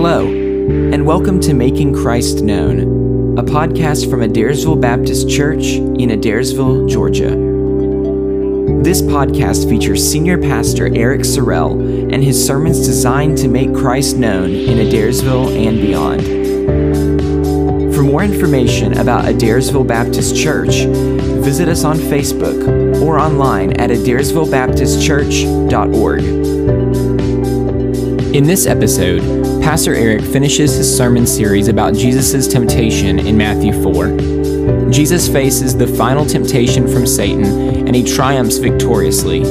Hello, and welcome to Making Christ Known, a podcast from Adairsville Baptist Church in Adairsville, Georgia. This podcast features Senior Pastor Eric Sorrell and his sermons designed to make Christ known in Adairsville and beyond. For more information about Adairsville Baptist Church, visit us on Facebook or online at adairsvillebaptistchurch.org. In this episode, Pastor Eric finishes his sermon series about Jesus' temptation in Matthew 4. Jesus faces the final temptation from Satan and he triumphs victoriously.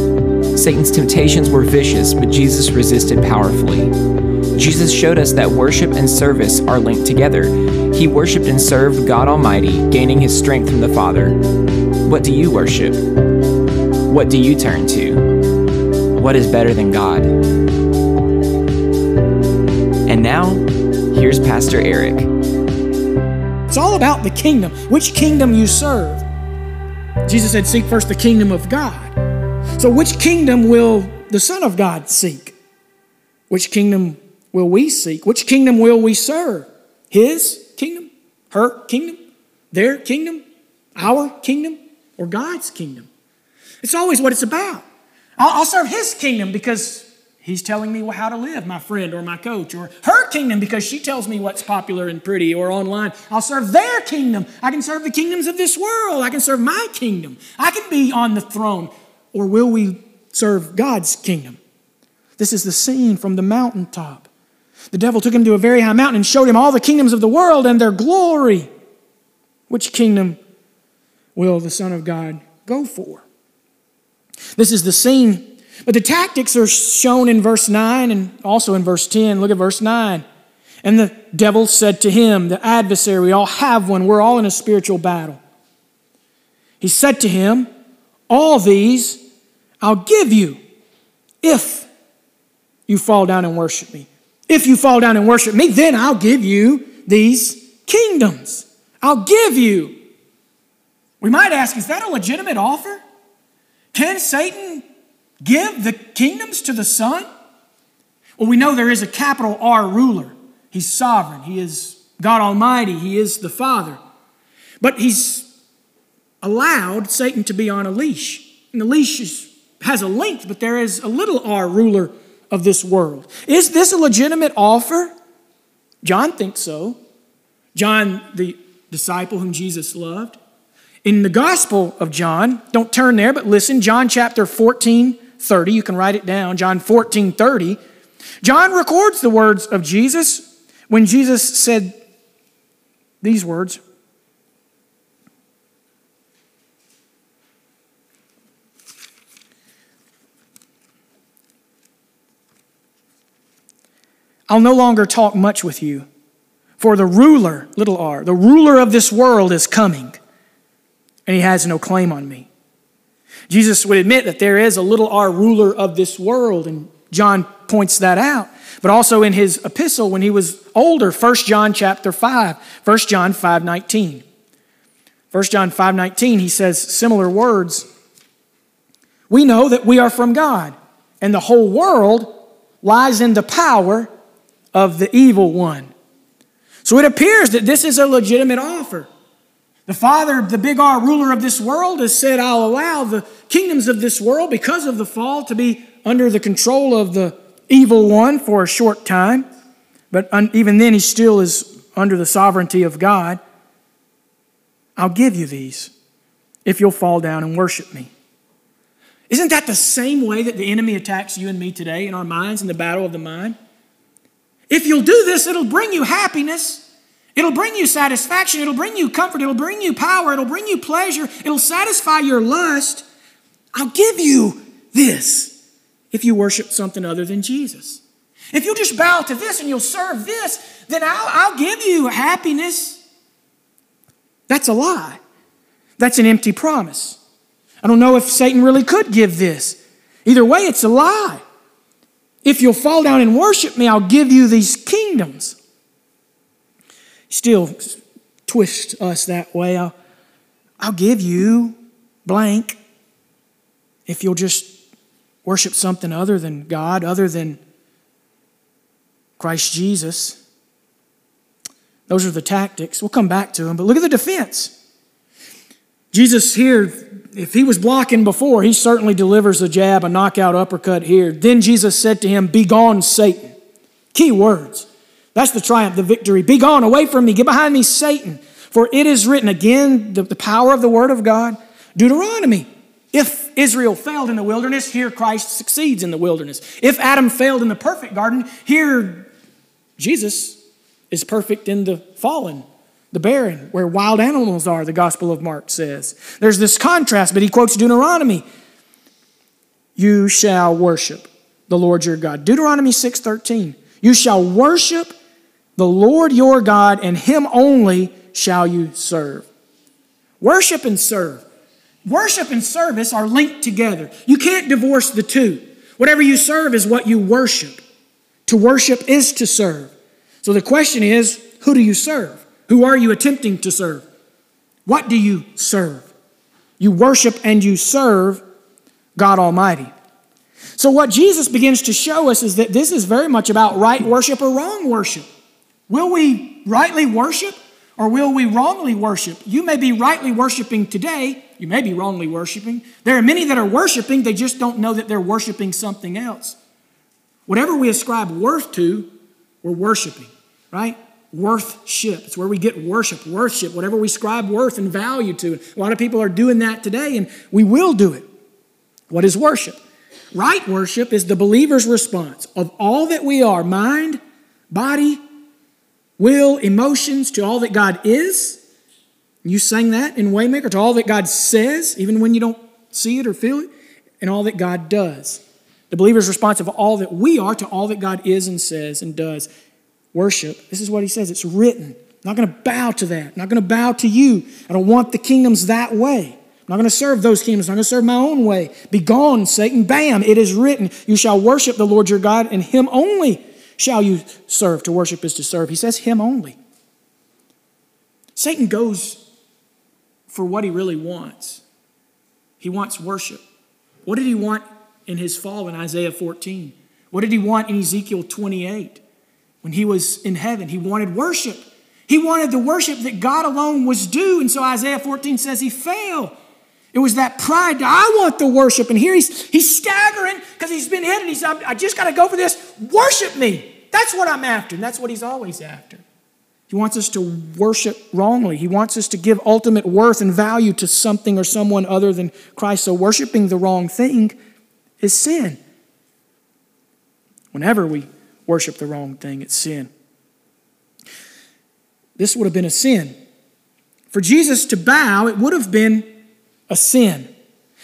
Satan's temptations were vicious, but Jesus resisted powerfully. Jesus showed us that worship and service are linked together. He worshiped and served God Almighty, gaining his strength from the Father. What do you worship? What do you turn to? What is better than God? And now, here's Pastor Eric. It's all about the kingdom, which kingdom you serve. Jesus said, Seek first the kingdom of God. So, which kingdom will the Son of God seek? Which kingdom will we seek? Which kingdom will we serve? His kingdom? Her kingdom? Their kingdom? Our kingdom? Or God's kingdom? It's always what it's about. I'll, serve His kingdom because He's telling me how to live, my friend or my coach, or her kingdom because she tells me what's popular and pretty or online. I'll serve their kingdom. I can serve the kingdoms of this world. I can serve my kingdom. I can be on the throne. Or will we serve God's kingdom? This is the scene from the mountaintop. The devil took him to a very high mountain and showed him all the kingdoms of the world and their glory. Which kingdom will the Son of God go for? This is the scene but the tactics are shown in verse 9 and also in verse 10. Look at verse 9. And the devil said to him, the adversary, we all have one, we're all in a spiritual battle. He said to him, All these I'll give you if you fall down and worship me. If you fall down and worship me, then I'll give you these kingdoms. I'll give you. We might ask, is that a legitimate offer? Can Satan Give the kingdoms to the Son? Well, we know there is a capital R ruler. He's sovereign. He is God Almighty. He is the Father. But he's allowed Satan to be on a leash. And the leash is, has a length, but there is a little r ruler of this world. Is this a legitimate offer? John thinks so. John, the disciple whom Jesus loved. In the Gospel of John, don't turn there, but listen, John chapter 14, 30. You can write it down, John 14 30. John records the words of Jesus when Jesus said these words. I'll no longer talk much with you, for the ruler, little r, the ruler of this world is coming, and he has no claim on me. Jesus would admit that there is a little r ruler of this world, and John points that out. But also in his epistle when he was older, 1 John chapter 5, 1 John 5 19. 1 John 5 19, he says similar words. We know that we are from God, and the whole world lies in the power of the evil one. So it appears that this is a legitimate offer. The Father, the big R ruler of this world, has said, I'll allow the kingdoms of this world, because of the fall, to be under the control of the evil one for a short time. But even then, he still is under the sovereignty of God. I'll give you these if you'll fall down and worship me. Isn't that the same way that the enemy attacks you and me today in our minds in the battle of the mind? If you'll do this, it'll bring you happiness. It'll bring you satisfaction. It'll bring you comfort. It'll bring you power. It'll bring you pleasure. It'll satisfy your lust. I'll give you this if you worship something other than Jesus. If you just bow to this and you'll serve this, then I'll, I'll give you happiness. That's a lie. That's an empty promise. I don't know if Satan really could give this. Either way, it's a lie. If you'll fall down and worship me, I'll give you these kingdoms still twist us that way. I'll, I'll give you blank if you'll just worship something other than God, other than Christ Jesus. Those are the tactics. We'll come back to them, but look at the defense. Jesus here, if he was blocking before, he certainly delivers a jab, a knockout uppercut here. Then Jesus said to him, Begone, Satan. Key words. That's the triumph, the victory. Be gone, away from me, get behind me, Satan. For it is written, again, the, the power of the word of God, Deuteronomy. If Israel failed in the wilderness, here Christ succeeds in the wilderness. If Adam failed in the perfect garden, here Jesus is perfect in the fallen the barren, where wild animals are, the Gospel of Mark says. There's this contrast, but he quotes Deuteronomy. You shall worship the Lord your God. Deuteronomy 6:13. You shall worship the Lord your God, and him only shall you serve. Worship and serve. Worship and service are linked together. You can't divorce the two. Whatever you serve is what you worship. To worship is to serve. So the question is, who do you serve? Who are you attempting to serve? What do you serve? You worship and you serve God Almighty. So, what Jesus begins to show us is that this is very much about right worship or wrong worship. Will we rightly worship or will we wrongly worship? You may be rightly worshiping today, you may be wrongly worshiping. There are many that are worshiping, they just don't know that they're worshiping something else. Whatever we ascribe worth to, we're worshiping, right? worthship. It's where we get worship, worship, whatever we ascribe worth and value to. A lot of people are doing that today, and we will do it. What is worship? Right worship is the believer's response of all that we are mind, body, will, emotions to all that God is. You sang that in Waymaker, to all that God says, even when you don't see it or feel it, and all that God does. The believer's response of all that we are to all that God is and says and does worship, this is what he says it's written. I'm not going to bow to that. I'm not going to bow to you. I don't want the kingdoms that way. I'm not going to serve those kingdoms. I'm going to serve my own way. Be gone, Satan. Bam, it is written. You shall worship the Lord your God, and him only shall you serve. To worship is to serve. He says, him only. Satan goes for what he really wants. He wants worship. What did he want in his fall in Isaiah 14? What did he want in Ezekiel 28? when he was in heaven. He wanted worship. He wanted the worship that God alone was due. And so Isaiah 14 says he failed. It was that pride. I want the worship. And here he's, he's staggering because he's been hit and he's, I just got to go for this. Worship me. That's what I'm after. And that's what he's always after. He wants us to worship wrongly. He wants us to give ultimate worth and value to something or someone other than Christ. So worshiping the wrong thing is sin. Whenever we worship the wrong thing, it's sin. This would have been a sin. For Jesus to bow, it would have been a sin.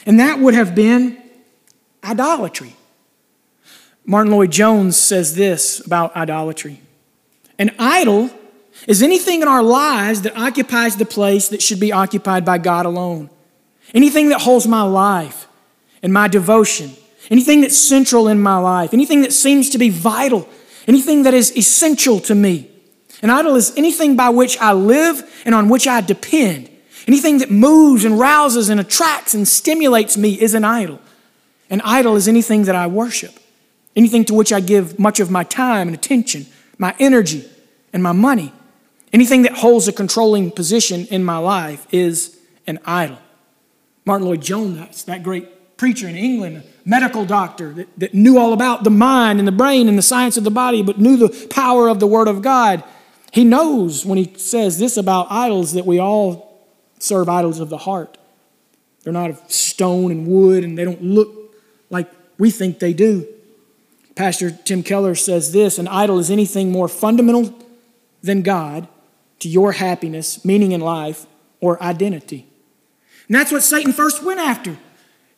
And that would have been idolatry. Martyn Lloyd-Jones says this about idolatry An idol is anything in our lives that occupies the place that should be occupied by God alone. Anything that holds my life and my devotion anything that's central in my life, anything that seems to be vital, anything that is essential to me. An idol is anything by which I live and on which I depend. Anything that moves and rouses and attracts and stimulates me is an idol. An idol is anything that I worship, anything to which I give much of my time and attention, my energy, and my money. Anything that holds a controlling position in my life is an idol. Martyn Lloyd-Jones, that great preacher in England, medical doctor that, that knew all about the mind and the brain and the science of the body, but knew the power of the Word of God. He knows when he says this about idols that we all serve idols of the heart. They're not of stone and wood, and they don't look like we think they do. Pastor Tim Keller says this an idol is anything more fundamental than God to your happiness, meaning in life, or identity. And that's what Satan first went after.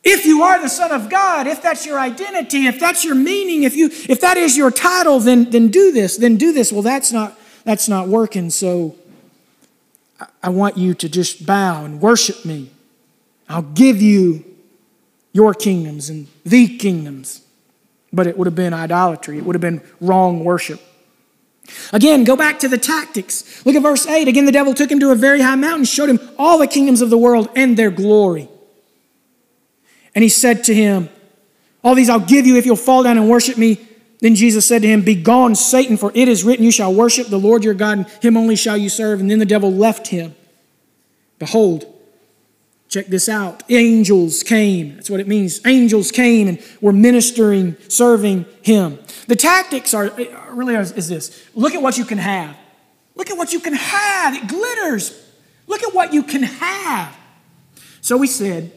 If you are the Son of God, if that's your identity, if that's your meaning, if, you, if that is your title, then, then do this, then do this. Well, that's not, that's not working, so I, I want you to just bow and worship me. I'll give you your kingdoms and the kingdoms. But it would have been idolatry, it would have been wrong worship. Again, go back to the tactics. Look at verse 8. Again, the devil took him to a very high mountain, showed him all the kingdoms of the world and their glory. And he said to him, All these I'll give you if you'll fall down and worship me. Then Jesus said to him, Begone, Satan, for it is written, You shall worship the Lord your God, and him only shall you serve. And then the devil left him. Behold, check this out angels came. That's what it means. Angels came and were ministering, serving him. The tactics are really is this look at what you can have. Look at what you can have. It glitters. Look at what you can have. So we said,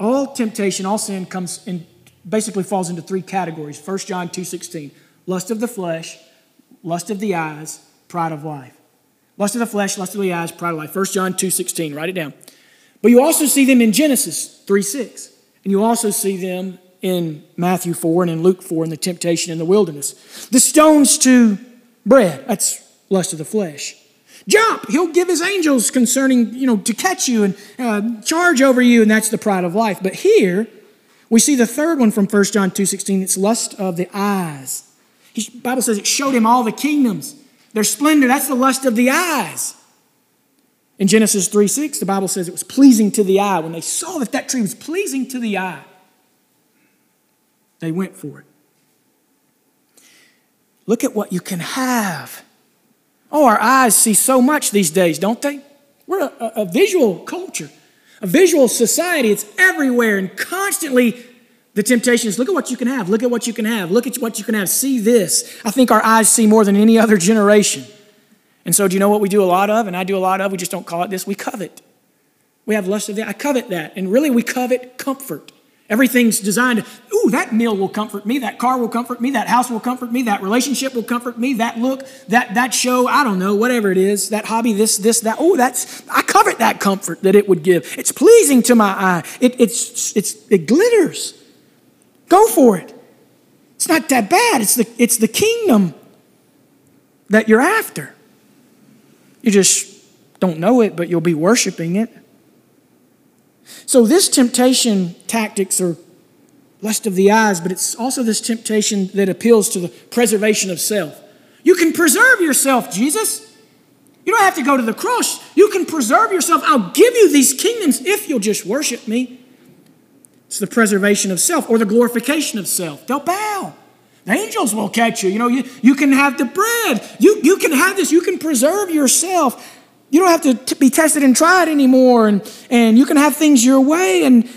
all temptation, all sin comes in basically falls into three categories. 1 John 2:16. Lust of the flesh, lust of the eyes, pride of life. Lust of the flesh, lust of the eyes, pride of life. 1 John 2:16. Write it down. But you also see them in Genesis 3 6. And you also see them in Matthew 4 and in Luke 4 in the temptation in the wilderness. The stones to bread, that's lust of the flesh. Jump! He'll give his angels concerning, you know, to catch you and uh, charge over you, and that's the pride of life. But here, we see the third one from 1 John 2.16. It's lust of the eyes. Bible says it showed him all the kingdoms, their splendor. That's the lust of the eyes. In Genesis 3 6, the Bible says it was pleasing to the eye. When they saw that that tree was pleasing to the eye, they went for it. Look at what you can have. Oh, our eyes see so much these days, don't they? We're a, a, visual culture, a visual society. It's everywhere and constantly the temptation is look at what you can have, look at what you can have, look at what you can have, see this. I think our eyes see more than any other generation. And so, do you know what we do a lot of? And I do a lot of, we just don't call it this, we covet. We have lust of that. I covet that. And really, we covet comfort. Everything's designed ooh, that meal will comfort me, that car will comfort me, that house will comfort me, that relationship will comfort me, that look, that, that show, I don't know, whatever it is, that hobby, this, this, that. Oh, that's, I covet that comfort that it would give. It's pleasing to my eye. It, it's, it's, it glitters. Go for it. It's not that bad. It's the, it's the kingdom that you're after. You just don't know it, but you'll be worshiping it. So, this temptation tactics are lust of the eyes, but it's also this temptation that appeals to the preservation of self. You can preserve yourself, Jesus. You don't have to go to the cross. You can preserve yourself. I'll give you these kingdoms if you'll just worship me. It's the preservation of self or the glorification of self. They'll bow. The angels will catch you. You know, you, you can have the bread. You, you can have this. You can preserve yourself. You don't have to t- be tested and tried anymore, and, and you can have things your way. And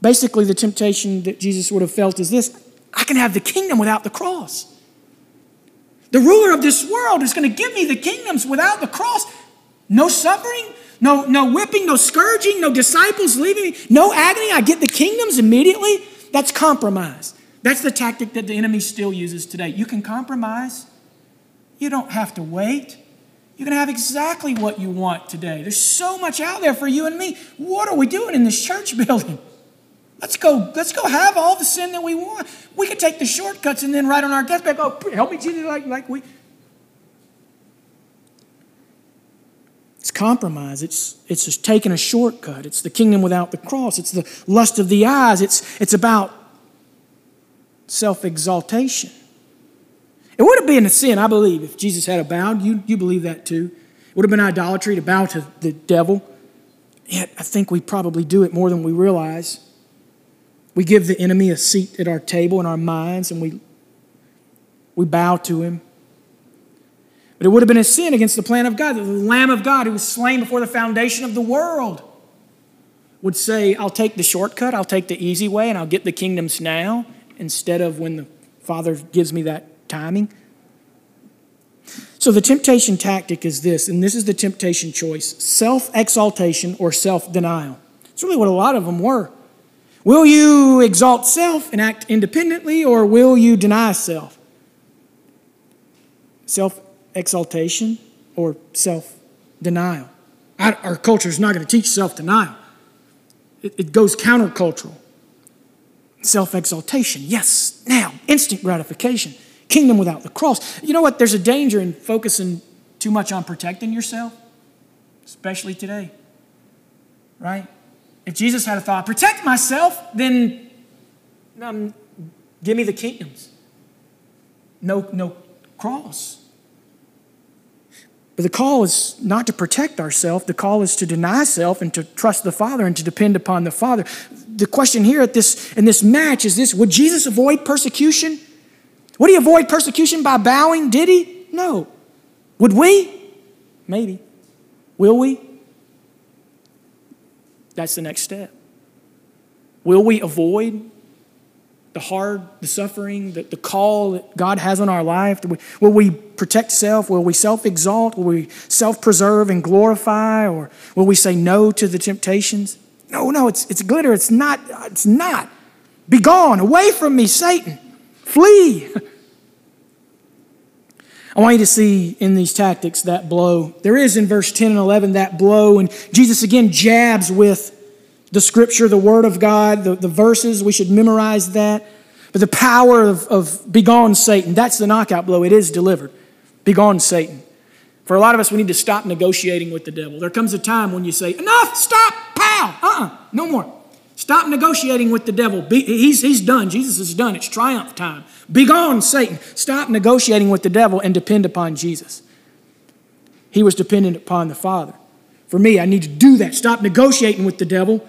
basically, the temptation that Jesus would have felt is this I can have the kingdom without the cross. The ruler of this world is going to give me the kingdoms without the cross. No suffering, no, no whipping, no scourging, no disciples leaving me, no agony. I get the kingdoms immediately. That's compromise. That's the tactic that the enemy still uses today. You can compromise, you don't have to wait. You can have exactly what you want today. There's so much out there for you and me. What are we doing in this church building? Let's go, let's go have all the sin that we want. We could take the shortcuts and then right on our deathbed go, help me, Jesus, like, like we. It's compromise. It's, it's just taking a shortcut. It's the kingdom without the cross. It's the lust of the eyes. It's, it's about self exaltation. It would have been a sin, I believe, if Jesus had bowed. You, you believe that too. It would have been idolatry to bow to the devil. Yet I think we probably do it more than we realize. We give the enemy a seat at our table in our minds and we, we bow to him. But it would have been a sin against the plan of God. The Lamb of God who was slain before the foundation of the world would say, I'll take the shortcut, I'll take the easy way, and I'll get the kingdoms now instead of when the Father gives me that timing. So the temptation tactic is this, and this is the temptation choice self exaltation or self denial. It's really what a lot of them were. Will you exalt self and act independently, or will you deny self? Self exaltation or self denial. Our culture is not going to teach self denial, it goes countercultural. Self exaltation, yes, now, instant gratification kingdom without the cross. You know what? There's a danger in focusing too much on protecting yourself, especially today. Right? If Jesus had a thought, protect myself, then um, give me the kingdoms. No, no cross. But the call is not to protect ourselves. The call is to deny self and to trust the Father and to depend upon the Father. The question here at this in this match is this: Would Jesus avoid persecution? Would he avoid persecution by bowing? Did he? No. Would we? Maybe. Will we? That's the next step. Will we avoid the hard, the suffering, the, the call that God has on our life? Will we protect self? Will we self exalt? Will we self preserve and glorify? Or will we say no to the temptations? No, no, it's, it's glitter. It's not. It's not. Be gone, away from me, Satan. Flee. I want you to see in these tactics that blow. There is in verse 10 and 11 that blow, and Jesus again jabs with the scripture, the word of God, the, the verses. We should memorize that. But the power of, of begone Satan, that's the knockout blow. It is delivered. Begone Satan. For a lot of us, we need to stop negotiating with the devil. There comes a time when you say, Enough, stop, uh uh-uh, uh, no more. Stop negotiating with the devil. Be, he's, he's done. Jesus is done. It's triumph time. Begone, Satan. Stop negotiating with the devil and depend upon Jesus. He was dependent upon the Father. For me, I need to do that. Stop negotiating with the devil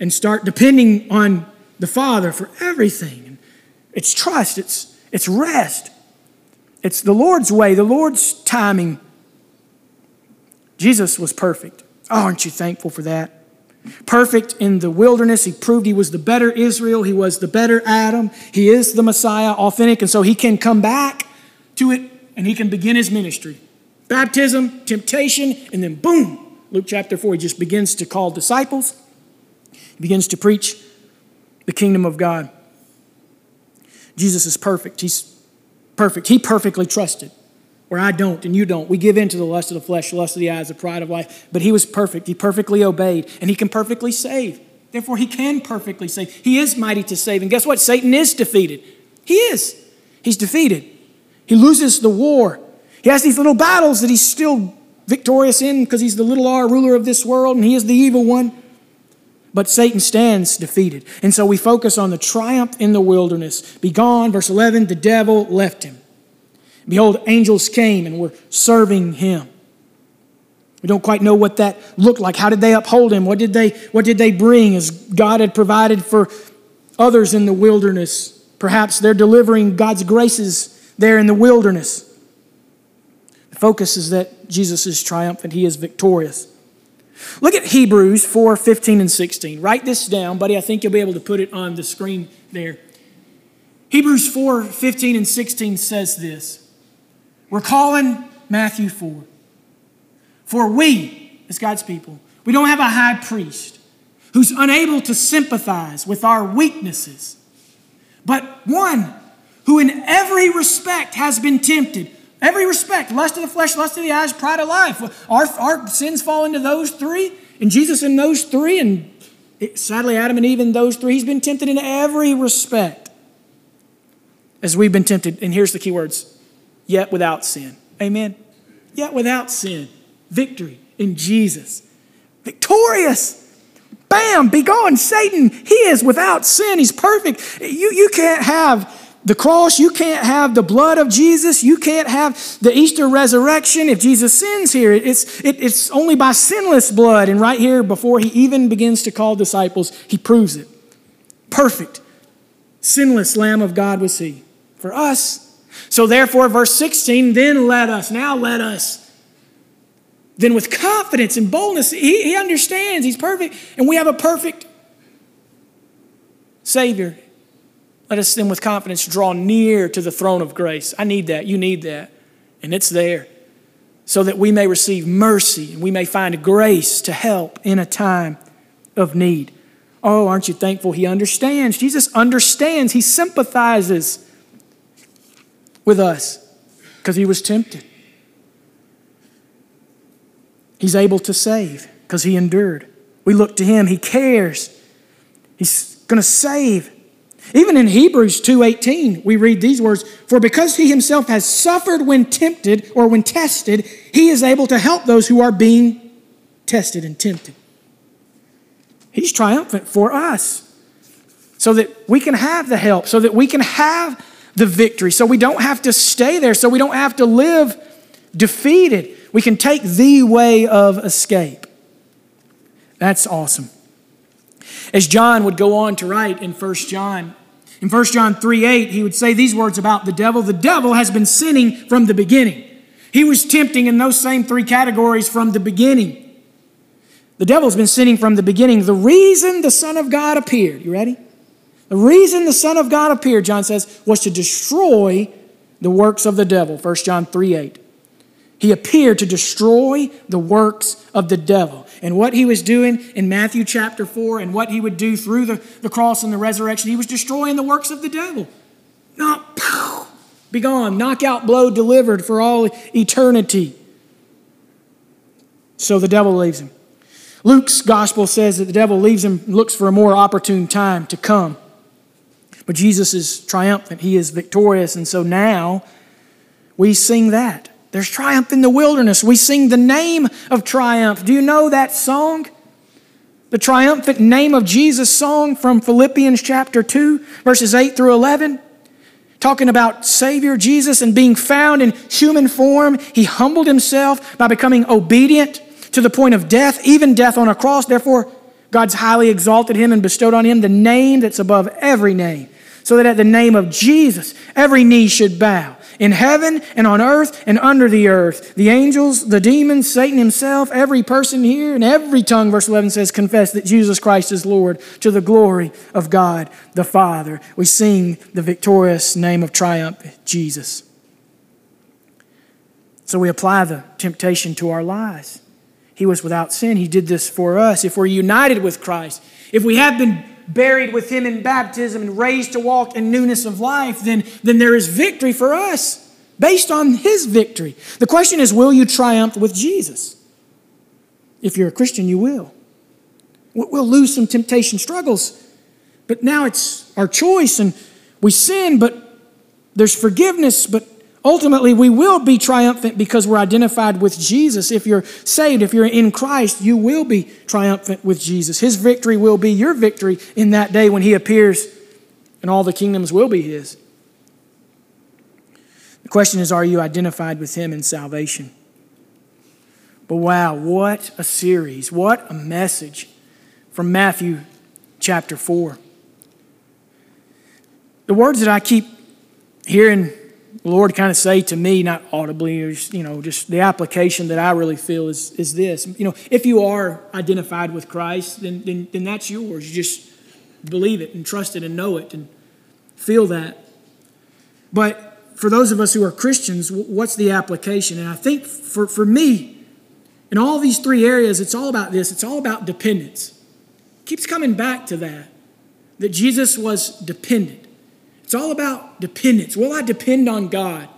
and start depending on the Father for everything. It's trust, it's, it's rest, it's the Lord's way, the Lord's timing. Jesus was perfect. Oh, aren't you thankful for that? Perfect in the wilderness. He proved he was the better Israel. He was the better Adam. He is the Messiah, authentic. And so he can come back to it and he can begin his ministry. Baptism, temptation, and then boom, Luke chapter 4, he just begins to call disciples. He begins to preach the kingdom of God. Jesus is perfect. He's perfect. He perfectly trusted where I don't and you don't. We give in to the lust of the flesh, the lust of the eyes, the pride of life. But he was perfect. He perfectly obeyed, and he can perfectly save. Therefore, he can perfectly save. He is mighty to save. And guess what? Satan is defeated. He is. He's defeated. He loses the war. He has these little battles that he's still victorious in because he's the little r ruler of this world and he is the evil one. But Satan stands defeated. And so we focus on the triumph in the wilderness. Begone, verse 11, the devil left him. Behold, angels came and were serving him. We don't quite know what that looked like. How did they uphold him? What did they, what did they bring as God had provided for others in the wilderness? Perhaps they're delivering God's graces there in the wilderness. The focus is that Jesus is triumphant, he is victorious. Look at Hebrews 4 15 and 16. Write this down, buddy. I think you'll be able to put it on the screen there. Hebrews 4 15 and 16 says this. We're calling Matthew 4. For we, as God's people, we don't have a high priest who's unable to sympathize with our weaknesses, but one who in every respect has been tempted. Every respect, lust of the flesh, lust of the eyes, pride of life. Our, our sins fall into those three, and Jesus in those three, and it, sadly, Adam and Eve in those three. He's been tempted in every respect as we've been tempted. And here's the key words yet without sin. Amen. Yet without sin. Victory in Jesus. Victorious. Bam, be gone, Satan. He is without sin. He's perfect. You, you can't have the cross, you can't have the blood of Jesus, you can't have the Easter resurrection if Jesus sins here. It's, it, it's only by sinless blood. And right here, before he even begins to call disciples, he proves it. Perfect, sinless Lamb of God was he. For us, so, therefore, verse 16, then let us, now let us. Then, with confidence and boldness, he, he understands he's perfect, and we have a perfect Savior. Let us then, with confidence, draw near to the throne of grace. I need that. You need that. And it's there so that we may receive mercy and we may find grace to help in a time of need. Oh, aren't you thankful? He understands. Jesus understands. He sympathizes with us because he was tempted. He's able to save because he endured. We look to him, he cares. He's going to save. Even in Hebrews 2:18, we read these words, "For because he himself has suffered when tempted or when tested, he is able to help those who are being tested and tempted." He's triumphant for us so that we can have the help, so that we can have the victory. So we don't have to stay there, so we don't have to live defeated. We can take the way of escape. That's awesome. As John would go on to write in 1 John, In 1 John 3 8, he would say these words about the devil The devil has been sinning from the beginning. He was tempting in those same three categories from the beginning. The devil's been sinning from the beginning. The reason the Son of God appeared, you ready? The reason the Son of God appeared, John says, was to destroy the works of the devil. 1 John 3 8. He appeared to destroy the works of the devil. And what he was doing in Matthew chapter 4 and what he would do through the, the cross and the resurrection, he was destroying the works of the devil. Not, pow, be gone, knockout blow delivered for all eternity. So the devil leaves him. Luke's gospel says that the devil leaves him, looks for a more opportune time to come. But Jesus is triumphant, he is victorious, and so now we sing that. There's triumph in the wilderness. We sing the name of triumph. Do you know that song? The triumphant name of Jesus song from Philippians chapter 2, verses 8 through 11. Talking about Savior Jesus and being found in human form, he humbled himself by becoming obedient to the point of death, even death on a cross. Therefore, God's highly exalted him and bestowed on him the name that's above every name, so that at the name of Jesus, every knee should bow in heaven and on earth and under the earth. The angels, the demons, Satan himself, every person here, and every tongue, verse 11 says, confess that Jesus Christ is Lord to the glory of God the Father. We sing the victorious name of triumph, Jesus. So we apply the temptation to our lives. He was without sin. He did this for us. If we're united with Christ, if we have been buried with him in baptism and raised to walk in newness of life, then, then there is victory for us based on his victory. The question is will you triumph with Jesus? If you're a Christian, you will. We'll lose some temptation struggles, but now it's our choice and we sin, but there's forgiveness, but Ultimately, we will be triumphant because we're identified with Jesus. If you're saved, if you're in Christ, you will be triumphant with Jesus. His victory will be your victory in that day when He appears, and all the kingdoms will be His. The question is are you identified with Him in salvation? But wow, what a series, what a message from Matthew chapter 4. The words that I keep hearing Lord kind of say to me, not audibly, or you know, just the application that I really feel is, is this. You know, if you are identified with Christ, then, then, then that's yours. You just believe it and trust it and know it and feel that. But for those of us who are Christians, what's the application? And I think for, for me, in all these three areas, it's all about this. It's all about dependence. It keeps coming back to that, that Jesus was dependent. It's all about dependence. Will I depend on God?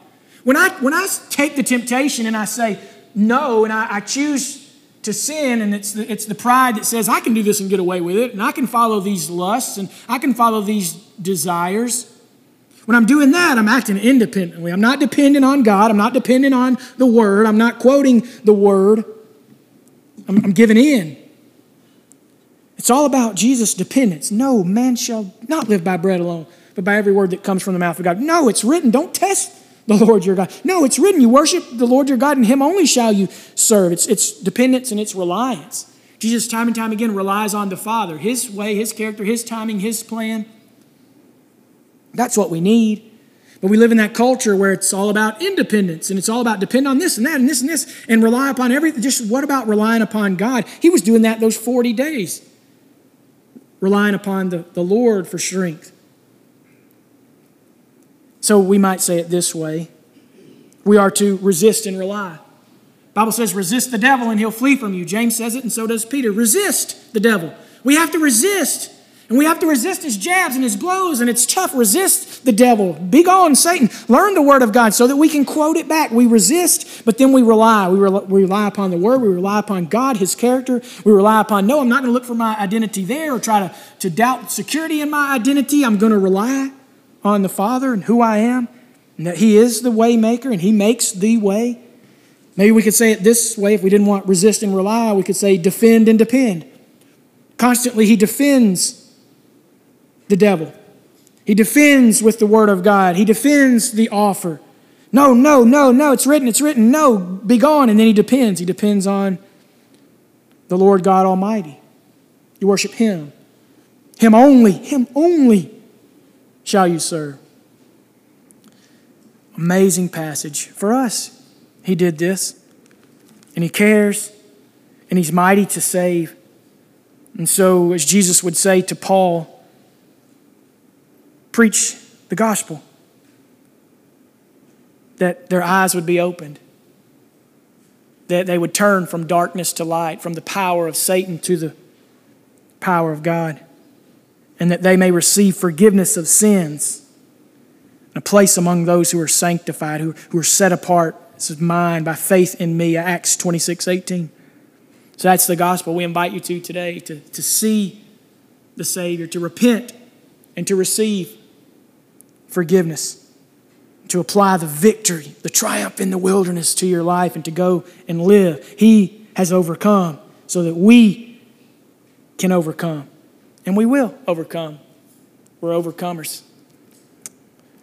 When I, when I take the temptation and I say no and I, I choose to sin, and it's the, it's the pride that says, I can do this and get away with it, and I can follow these lusts, and I can follow these desires. When I'm doing that, I'm acting independently. I'm not dependent on God. I'm not dependent on the Word. I'm not quoting the Word. I'm, I'm giving in. It's all about Jesus' dependence. No man shall not live by bread alone, but by every word that comes from the mouth of God. No, it's written. Don't test the Lord your God. No, it's written. You worship the Lord your God, and Him only shall you serve. It's, it's dependence and it's reliance. Jesus, time and time again, relies on the Father, His way, His character, His timing, His plan. That's what we need. But we live in that culture where it's all about independence and it's all about depend on this and that and this and this and rely upon everything. Just what about relying upon God? He was doing that those 40 days, relying upon the, the Lord for strength. So we might say it this way we are to resist and rely. Bible says, resist the devil and he'll flee from you. James says it, and so does Peter. Resist the devil. We have to resist. And we have to resist his jabs and his blows, and it's tough. Resist the devil. Be gone, Satan. Learn the word of God so that we can quote it back. We resist, but then we rely. We, rely. upon the word. We rely upon God, his character. We rely upon, no, I'm not going to look for my identity there or try to, to doubt security in my identity. I'm going to rely on the Father and who I am, and that He is the way maker and He makes the way. Maybe we could say it this way if we didn't want resist and rely, we could say defend and depend. Constantly, He defends the devil. He defends with the Word of God, He defends the offer. No, no, no, no, it's written, it's written, no, be gone. And then He depends. He depends on the Lord God Almighty. You worship Him. Him only, Him only shall you serve? Amazing passage. For us, he did this. And he cares, and he's mighty to save. And so, as Jesus would say to Paul, preach the gospel, that their eyes would be opened, that they would turn from darkness to light, from the power of Satan to the power of God, and that they may receive forgiveness of sins a place among those who are sanctified, who, who are set apart. This is mine by faith in me, Acts 26 18. So that's the gospel we invite you to today to, to see the Savior, to repent, and to receive forgiveness, to apply the victory, the triumph in the wilderness to your life, and to go and live. He has overcome so that we can overcome. And we will overcome. We're overcomers.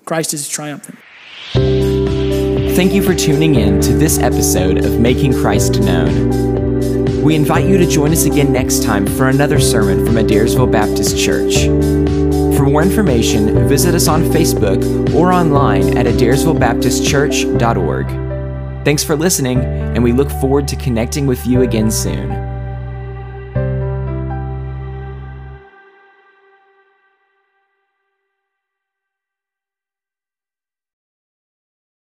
Christ is triumphant. Thank you for tuning in to this episode of Making Christ Known. We invite you to join us again next time for another sermon from Adairsville Baptist Church. For more information, visit us on Facebook or online at adairsvillebaptistchurch.org. Thanks for listening, and we look forward to connecting with you again soon.